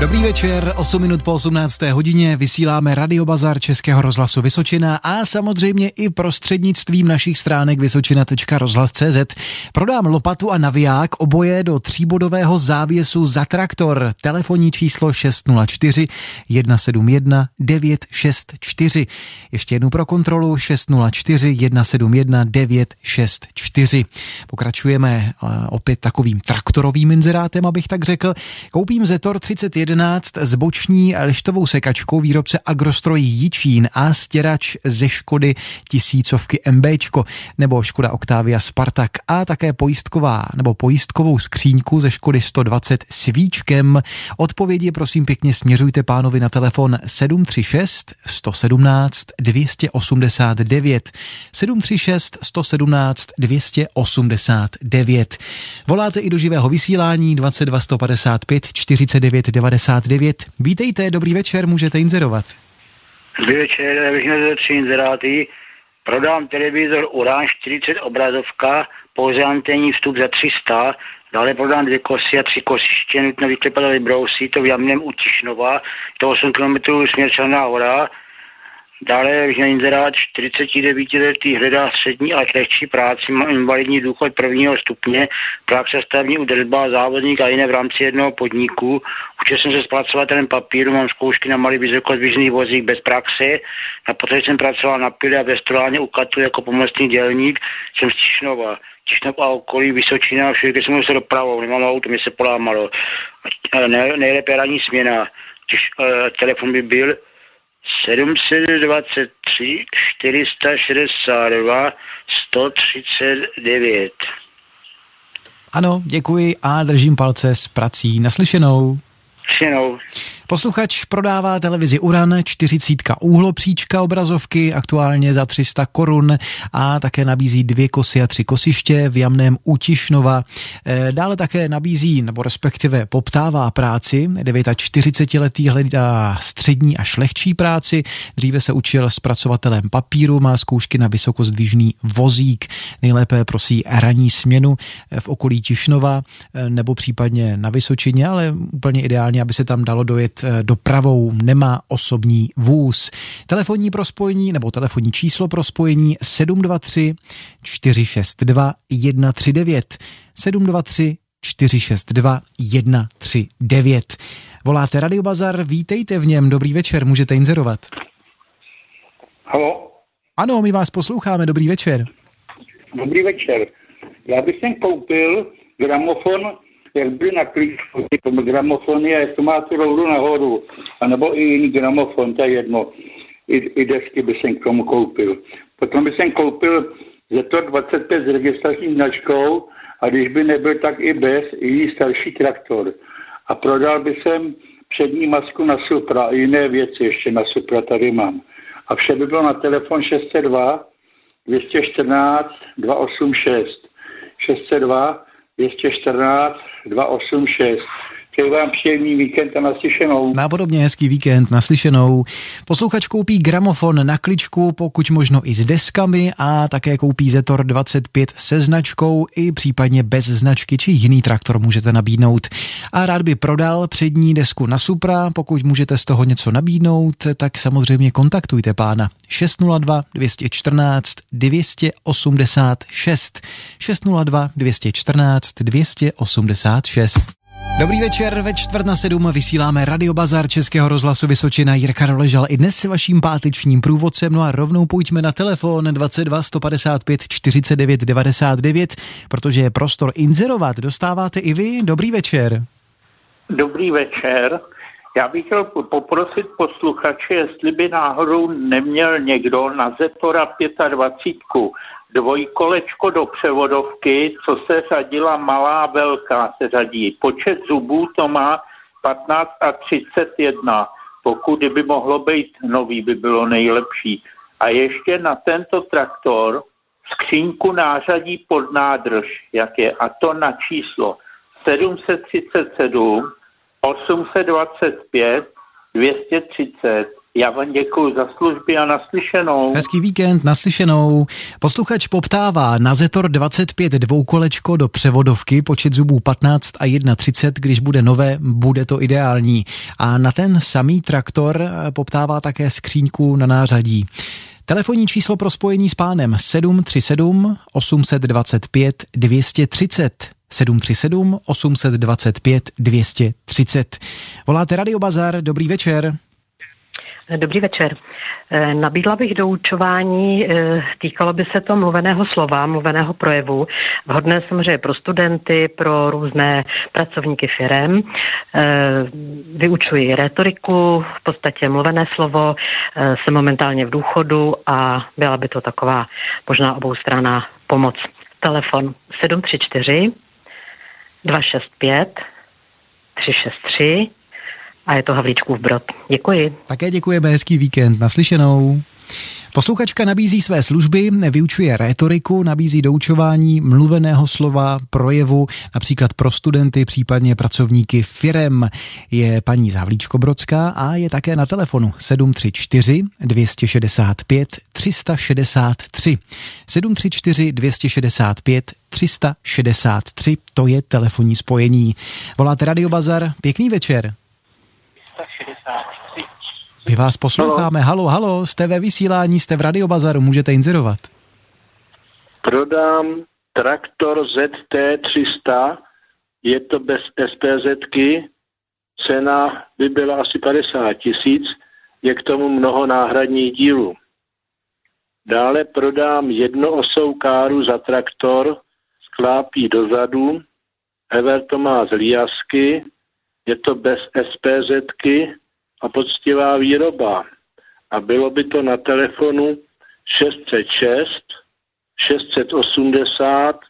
Dobrý večer, 8 minut po 18. hodině vysíláme Radiobazar Českého rozhlasu Vysočina a samozřejmě i prostřednictvím našich stránek vysočina.rozhlas.cz. Prodám lopatu a naviják oboje do tříbodového závěsu za traktor. Telefonní číslo 604 171 964. Ještě jednu pro kontrolu 604 171 964. Pokračujeme eh, opět takovým traktorovým inzerátem, abych tak řekl. Koupím Zetor 31 11 s boční lištovou sekačkou výrobce Agrostrojí Jičín a stěrač ze Škody tisícovky MBčko nebo Škoda Octavia Spartak a také pojistková nebo pojistkovou skříňku ze Škody 120 s víčkem. Odpovědi prosím pěkně směřujte pánovi na telefon 736 117 289 736 117 289. Voláte i do živého vysílání 22 155 49 90 99. Vítejte, dobrý večer, můžete inzerovat. Dobrý večer, bych měl tři inzeráty. Prodám televizor Orange 40 obrazovka, pouze anténní vstup za 300, dále prodám dvě kosy a tři kosiště, nutno vyklepat brousy, to v Jamnem u Tišnova, to 8 km směr Černá hora, Dále na inzerát 49 letý hledá střední a lehčí práci, má invalidní důchod prvního stupně, praxe stavní udržba, závodník a jiné v rámci jednoho podniku. Učil jsem se zpracovatelem papíru, mám zkoušky na malý vysokozvížný vozík bez praxe. Na poté jsem pracoval na pile a ve u katu jako pomocný dělník. Jsem z Tišnova. Tišnov a okolí Vysočina, všechny jsem se dopravou, nemám auto, mi se polámalo. nejlépe ranní směna. Když, uh, telefon by byl 723 462 139. Ano, děkuji a držím palce s prací. Naslyšenou. Naslyšenou. Posluchač prodává televizi Uran 40 úhlopříčka obrazovky aktuálně za 300 korun a také nabízí dvě kosy a tři kosiště v Jamném u Tišnova. Eh, dále také nabízí, nebo respektive poptává práci. 49-letý hledá střední a šlehčí práci. Dříve se učil zpracovatelem papíru, má zkoušky na vysokozdvižný vozík. Nejlépe prosí ranní směnu v okolí Tišnova eh, nebo případně na Vysočině, ale úplně ideálně, aby se tam dalo dojet Eh, dopravou, nemá osobní vůz. Telefonní pro spojení nebo telefonní číslo pro spojení 723 462 139 723 462 139. Voláte Radio Bazar, vítejte v něm, dobrý večer, můžete inzerovat. Halo? Ano, my vás posloucháme, dobrý večer. Dobrý večer. Já bych sem koupil gramofon jak by na klíčku gramofony a jak to má tu roudu nahoru, anebo i jiný gramofon, to je jedno. I, i desky by jsem k tomu koupil. Potom by jsem koupil to 25 s registrační značkou a když by nebyl, tak i bez, i starší traktor. A prodal by jsem přední masku na Supra a jiné věci ještě na Supra tady mám. A vše by bylo na telefon 602 214 286 602 214 286. Přeji vám příjemný víkend a naslyšenou. Nápodobně hezký víkend naslyšenou. Posluchač koupí gramofon na kličku, pokud možno i s deskami a také koupí Zetor 25 se značkou i případně bez značky, či jiný traktor můžete nabídnout. A rád by prodal přední desku na Supra, pokud můžete z toho něco nabídnout, tak samozřejmě kontaktujte pána 602 214 286 602 214 286. Dobrý večer, ve čtvrt na sedm vysíláme Radio Bazar Českého rozhlasu Vysočina. Jirka Roležal i dnes s vaším pátečním průvodcem. No a rovnou pojďme na telefon 22 155 49 99, protože je prostor inzerovat. Dostáváte i vy. Dobrý večer. Dobrý večer. Já bych chtěl poprosit posluchače, jestli by náhodou neměl někdo na Zetora 25 dvojkolečko do převodovky, co se řadila malá velká, se řadí. Počet zubů to má 15 a 31. Pokud by mohlo být nový, by bylo nejlepší. A ještě na tento traktor skřínku nářadí pod nádrž, jak je, a to na číslo 737 825 230 Já vám děkuji za služby a naslyšenou. Hezký víkend, naslyšenou. Posluchač poptává na Zetor 25 dvoukolečko do převodovky, počet zubů 15 a 1,30, když bude nové, bude to ideální. A na ten samý traktor eh, poptává také skříňku na nářadí. Telefonní číslo pro spojení s pánem 737 825 230. 737 825 230. Voláte Radio Bazar, dobrý večer. Dobrý večer. Eh, nabídla bych doučování, eh, týkalo by se to mluveného slova, mluveného projevu, vhodné samozřejmě pro studenty, pro různé pracovníky firem. Eh, vyučuji retoriku, v podstatě mluvené slovo, jsem momentálně v důchodu a byla by to taková možná oboustranná pomoc. Telefon 734 265 363 a je to Havlíčkův Brod. Děkuji. Také děkujeme, hezký víkend, naslyšenou. Posluchačka nabízí své služby, vyučuje rétoriku, nabízí doučování mluveného slova, projevu, například pro studenty, případně pracovníky firem. Je paní Závlíčko Brodská a je také na telefonu 734 265 363. 734 265 363, to je telefonní spojení. Voláte Radio Bazar, pěkný večer. 363. My vás posloucháme. Halo, halo, jste ve vysílání, jste v Radiobazaru, můžete inzerovat. Prodám traktor ZT300, je to bez SPZky, cena by byla asi 50 tisíc, je k tomu mnoho náhradních dílů. Dále prodám jednoosou káru za traktor, sklápí dozadu, Ever to má z Liasky, je to bez SPZky a poctivá výroba. A bylo by to na telefonu 606 680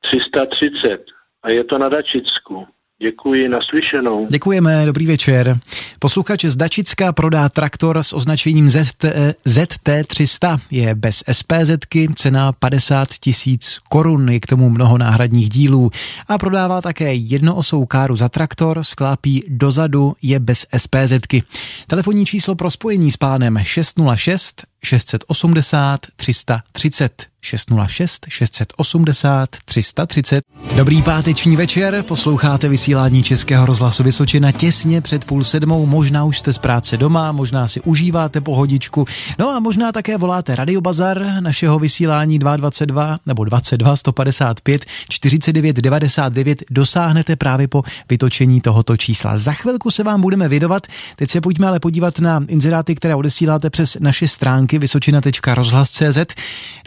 330 a je to na Dačicku. Děkuji, naslyšenou. Děkujeme, dobrý večer. Posluchač z Dačicka prodá traktor s označením ZT, ZT300. Je bez SPZky, cena 50 tisíc korun, je k tomu mnoho náhradních dílů. A prodává také jednoosou káru za traktor, sklápí dozadu, je bez SPZky. Telefonní číslo pro spojení s pánem 606 680 330. 606 680 330. Dobrý páteční večer, posloucháte vysílání Českého rozhlasu Vysočina těsně před půl sedmou, možná už jste z práce doma, možná si užíváte pohodičku, no a možná také voláte Radio Bazar našeho vysílání 222 nebo 22 155 49 99, dosáhnete právě po vytočení tohoto čísla. Za chvilku se vám budeme vydovat, teď se pojďme ale podívat na inzeráty, které odesíláte přes naše stránky vysočina.rozhlas.cz.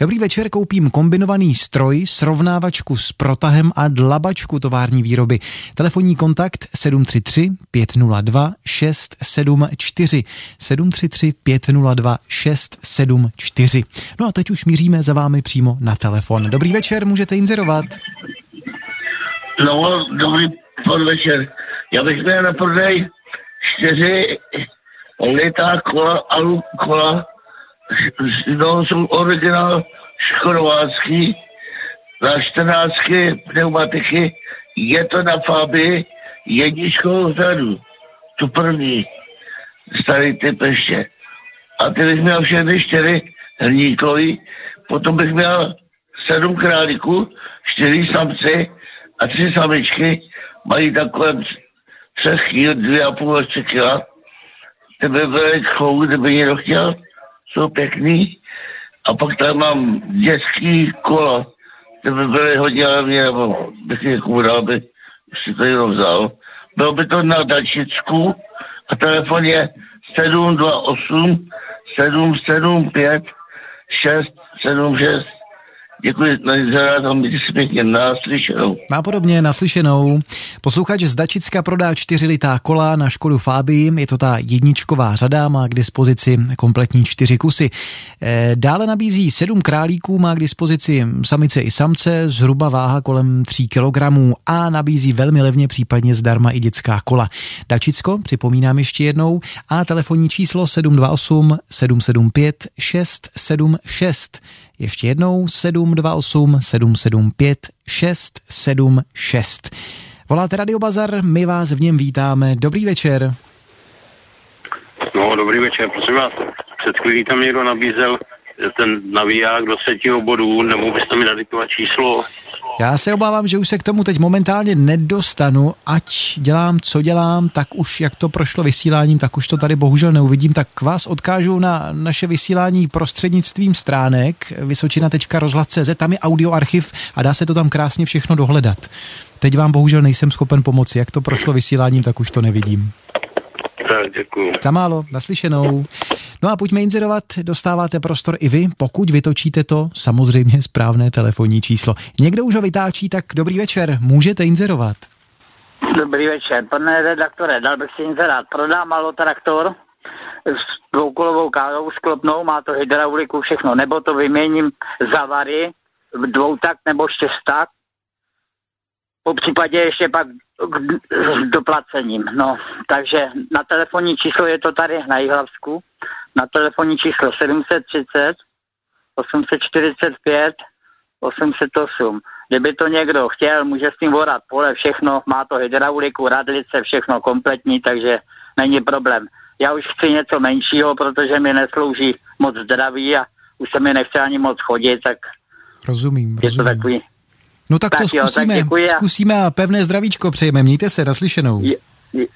Dobrý večer, koupím kombinovaný stroj, srovnávačku s protahem a dlabačku tovární výroby. Telefonní kontakt 733 502 674 733 502 674. No a teď už míříme za vámi přímo na telefon. Dobrý večer, můžete inzerovat. No, dobrý podvečer. Já bych měl na prodej čtyři litá kola, alu kola, no, jsou originál škorvácký na 14 pneumatiky, je to na Fabii jedničkou vzadu. Tu první. Starý typ ještě. A ty bych měl všechny čtyři hníkový, potom bych měl sedm králíků, čtyři samci a tři samičky, mají takové třech kýl, dvě a půl až tři kila. Ty by byly kdyby někdo chtěl, jsou pěkný. A pak tam mám dětský kolo, ty by byly hodně levně, nebo bych je kůral, by si to jenom vzal. Bylo by to na Dačicku a telefon je 728 775 676 Děkuji za pěkně naslyšenou. Má podobně naslyšenou. Posluchač z Dačicka prodá čtyři litá kola na Škodu Fabii. Je to ta jedničková řada, má k dispozici kompletní čtyři kusy. Eh, dále nabízí sedm králíků, má k dispozici samice i samce, zhruba váha kolem 3 kg a nabízí velmi levně případně zdarma i dětská kola. Dačicko, připomínám ještě jednou, a telefonní číslo 728 775 676. Ještě jednou 728 775 676. Voláte Radio Bazar, my vás v něm vítáme. Dobrý večer. No, dobrý večer, prosím vás. Před chvílí tam někdo nabízel ten naviják do třetího bodu, nebo byste mi nadiktovat číslo? Já se obávám, že už se k tomu teď momentálně nedostanu, ať dělám, co dělám, tak už jak to prošlo vysíláním, tak už to tady bohužel neuvidím, tak vás odkážu na naše vysílání prostřednictvím stránek vysočina.rozhlas.cz, tam je audioarchiv a dá se to tam krásně všechno dohledat. Teď vám bohužel nejsem schopen pomoci, jak to prošlo vysíláním, tak už to nevidím. Tak, děkuji. Za málo, naslyšenou. No a pojďme inzerovat, dostáváte prostor i vy, pokud vytočíte to samozřejmě správné telefonní číslo. Někdo už ho vytáčí, tak dobrý večer, můžete inzerovat. Dobrý večer, pane redaktore, dal bych si inzerát. Prodám malo traktor s dvoukolovou kávou sklopnou, má to hydrauliku, všechno, nebo to vyměním za vary, dvoutakt nebo šestak, po případě ještě pak s doplacením. No, takže na telefonní číslo je to tady na Jihlavsku, na telefonní číslo 730 845 808. Kdyby to někdo chtěl, může s tím vorat pole, všechno, má to hydrauliku, radlice, všechno kompletní, takže není problém. Já už chci něco menšího, protože mi neslouží moc zdraví a už se mi nechce ani moc chodit, tak Rozumím, je rozumím. to takový No tak, Tak to jo, tak zkusíme, děkuji a- zkusíme a pevné zdravíčko přejeme. Mějte se, naslyšenou.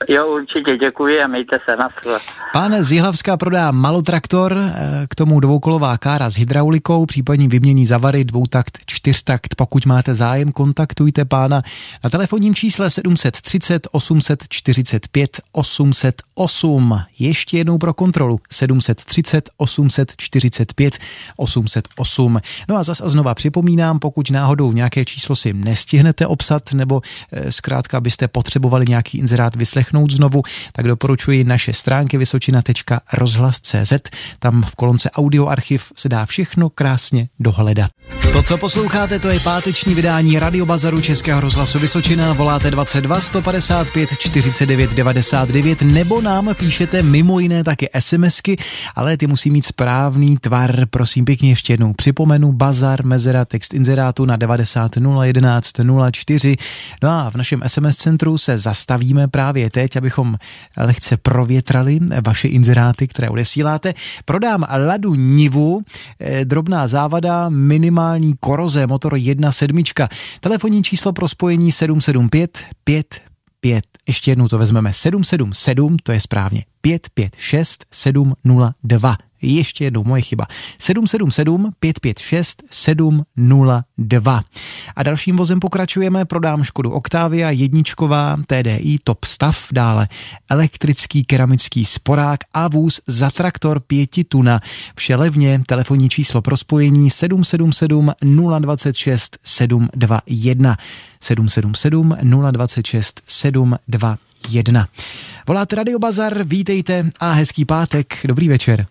Jo, určitě děkuji a mějte se na své. Pán z Jihlavska prodá malotraktor, eh, k tomu dvoukolová kára s hydraulikou, případně vymění zavary, dvoutakt, čtyřtakt. Pokud máte zájem, kontaktujte pána na telefonním čísle 730 845 808. Ještě jednou pro kontrolu 730 845 808. No a zas a znova připomínám, pokud náhodou nějaké číslo si nestihnete obsat nebo eh, zkrátka byste potřebovali nějaký inzerát vyslechnout znovu, tak doporučuji naše stránky vysočina.rozhlas.cz. Tam v kolonce audioarchiv se dá všechno krásně dohledat. To, co posloucháte, to je páteční vydání Radiobazaru Českého rozhlasu Vysočina. Voláte 22 155 49 99 nebo nám píšete mimo jiné taky SMSky, ale ty musí mít správný tvar. Prosím pěkně ještě jednou připomenu Bazar, Mezera, text inzerátu na 90 011 04. No a v našem SMS centru se zastavíme právě teď, abychom lehce provětrali vaše inzeráty, které odesíláte. Prodám Ladu Nivu, eh, drobná závada, minimální koroze, motor 1.7. Telefonní číslo pro spojení 775 5 5, ještě jednou to vezmeme, 777, to je správně, 556 702. Ještě jednou, moje chyba. 777 556 702. A dalším vozem pokračujeme, prodám Škodu Octavia, jedničková, TDI, top stav, dále elektrický keramický sporák a vůz za traktor 5 tuna. Vše levně, telefonní číslo pro spojení 777 026 721. 777 026 721. Voláte Radio Bazar, vítejte a hezký pátek, dobrý večer.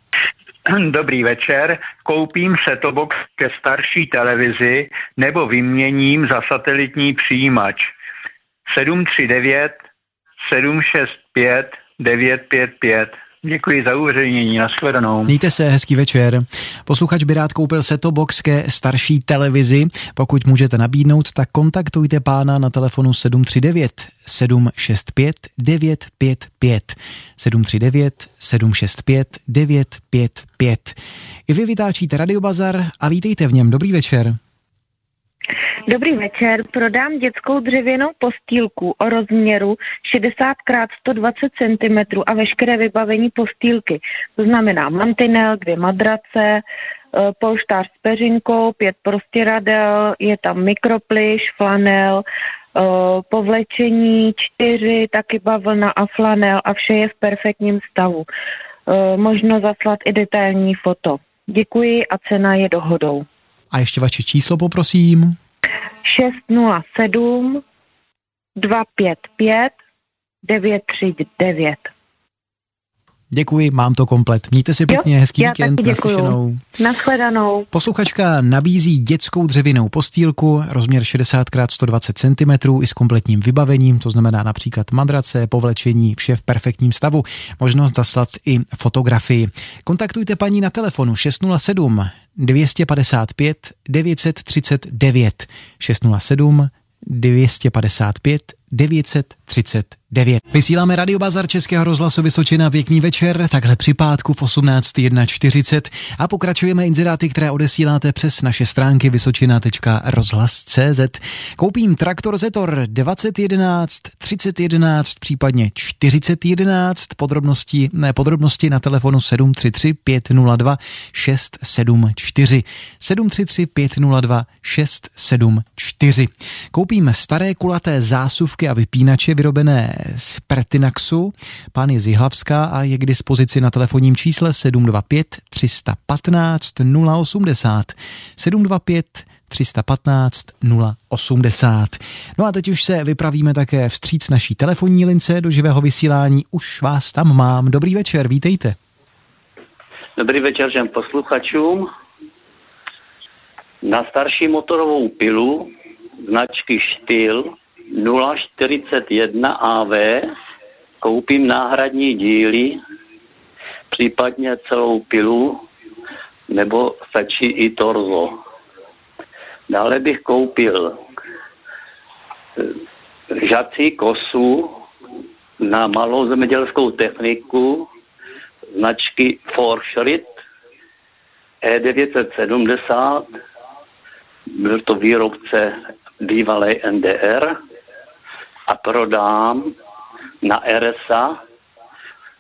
Dobrý večer. Koupím setobox ke starší televizi nebo vyměním za satelitní přijímač. 739 765 955. Děkuji za uveřejnění. Nashledanou. Mějte se, hezký večer. Posluchač by rád koupil setobox ke starší televizi. Pokud můžete nabídnout, tak kontaktujte pána na telefonu 739 765 955. 739 765 955. I vy vytáčíte Radiobazar a vítejte v něm. Dobrý večer. Dobrý večer, prodám dětskou dřevěnou postýlku o rozměru 60 x 120 cm a veškeré vybavení postýlky. To znamená mantinel, dvě madrace, eh, polštář s peřinkou, pět prostěradel, je tam mikropliš, flanel, eh, povlečení, čtyři, taky bavlna a flanel a vše je v perfektním stavu. Eh, Možno zaslat i detailní foto. Děkuji a cena je dohodou. A ještě vaše číslo poprosím. 607 255 939. Děkuji, mám to komplet. Mějte si pěkně, hezký já víkend, naslyšenou. Nashledanou. Posluchačka nabízí dětskou dřevěnou postýlku, rozměr 60 x 120 cm i s kompletním vybavením, to znamená například madrace, povlečení, vše v perfektním stavu. Možnost zaslat i fotografii. Kontaktujte paní na telefonu 607 255 939 607 255 939. Vysíláme Radio Bazar Českého rozhlasu Vysočina. Pěkný večer, takhle při pátku v 18.1.40 a pokračujeme inzeráty, které odesíláte přes naše stránky vysočina.rozhlas.cz. Koupím traktor Zetor 2011, 3011, případně 4011. Podrobnosti, ne, podrobnosti na telefonu 733 502 674. 733 502 674. Koupím staré kulaté zásuvky a vypínače vyrobené z Pretinaxu. Pán je z Jihlavska a je k dispozici na telefonním čísle 725 315 080. 725 315 080. No a teď už se vypravíme také vstříc naší telefonní lince do živého vysílání. Už vás tam mám. Dobrý večer, vítejte. Dobrý večer všem posluchačům. Na starší motorovou pilu značky Štýl 041 AV koupím náhradní díly, případně celou pilu, nebo stačí i torzo. Dále bych koupil eh, žací kosu na malou zemědělskou techniku značky Forschritt E970. Byl to výrobce bývalé NDR a prodám na RSA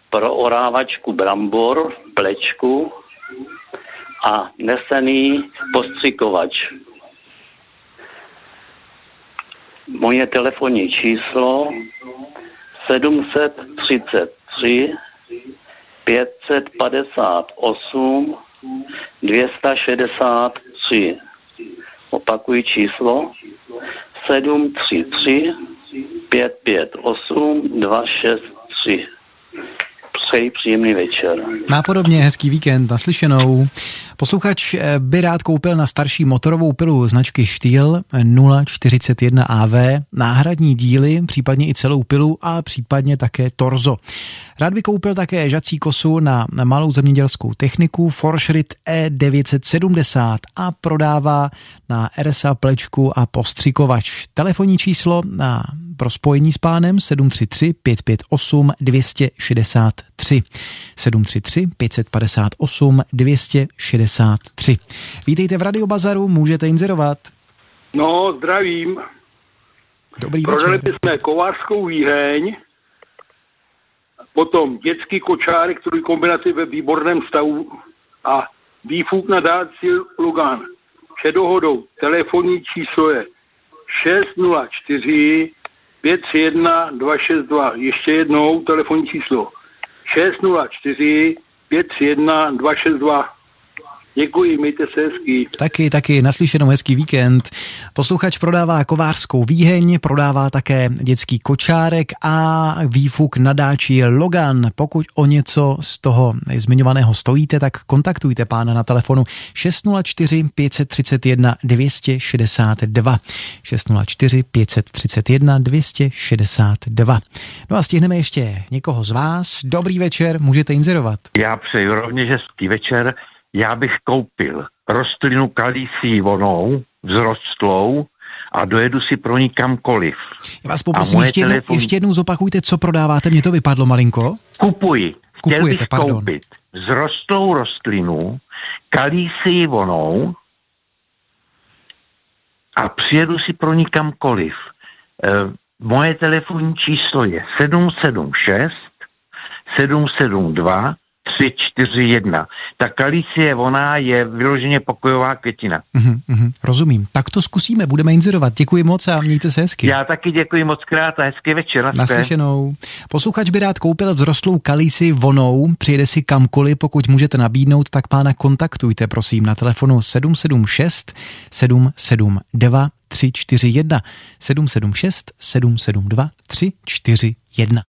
pro orávačku brambor, plečku a nesený postřikovač. Moje telefonní číslo 733 558 263. Opakuji číslo 733 558 263. Přeji příjemný večer. Nápodobně hezký víkend, naslyšenou. Posluchač eh, by rád koupil na starší motorovou pilu značky Štýl 041 AV náhradní díly, případně i celou pilu a případně také torzo. Rád by koupil také žací kosu na malou zemědělskou techniku Forschritt E970 a prodává na RSA plečku a postřikovač. Telefonní číslo na pro spojení s pánem 733 558 263. 733 558 263. Vítejte v Radio Bazaru, můžete inzerovat. No, zdravím. Dobrý Prodali večer. jsme kovářskou výheň, potom dětský kočárek, který kombinaci ve výborném stavu a výfuk na dálci Lugan. Před dohodou telefonní číslo je 604 531 262. Ještě jednou telefonní číslo 604 531 262. Děkuji, mějte se hezky. Taky, taky, naslyšenou hezký víkend. Posluchač prodává kovářskou výheň, prodává také dětský kočárek a výfuk nadáči Logan. Pokud o něco z toho zmiňovaného stojíte, tak kontaktujte pána na telefonu 604 531 262. 604 531 262. No a stihneme ještě někoho z vás. Dobrý večer, můžete inzerovat. Já přeju rovněž hezký večer. Já bych koupil rostlinu kalící vonou, vzrostlou a dojedu si pro ní kamkoliv. Já vás poprosím, ještě, jednou, telefon- ještě jednou zopakujte, co prodáváte, mně to vypadlo malinko. Kupuji. Chtěl Kupujete, bych pardon. koupit vzrostlou rostlinu, kalící vonou a přijedu si pro ní kamkoliv. E, moje telefonní číslo je 776 772 341. Ta kalicie voná je vyloženě pokojová květina. Mhm, mhm, rozumím. Tak to zkusíme, budeme inzerovat. Děkuji moc a mějte se hezky. Já taky děkuji moc krát a hezký večer. Naslyšenou. Posluchač by rád koupil vzrostlou kalíci vonou, přijede si kamkoliv, pokud můžete nabídnout, tak pána kontaktujte, prosím, na telefonu 776 772 341 776 772 341.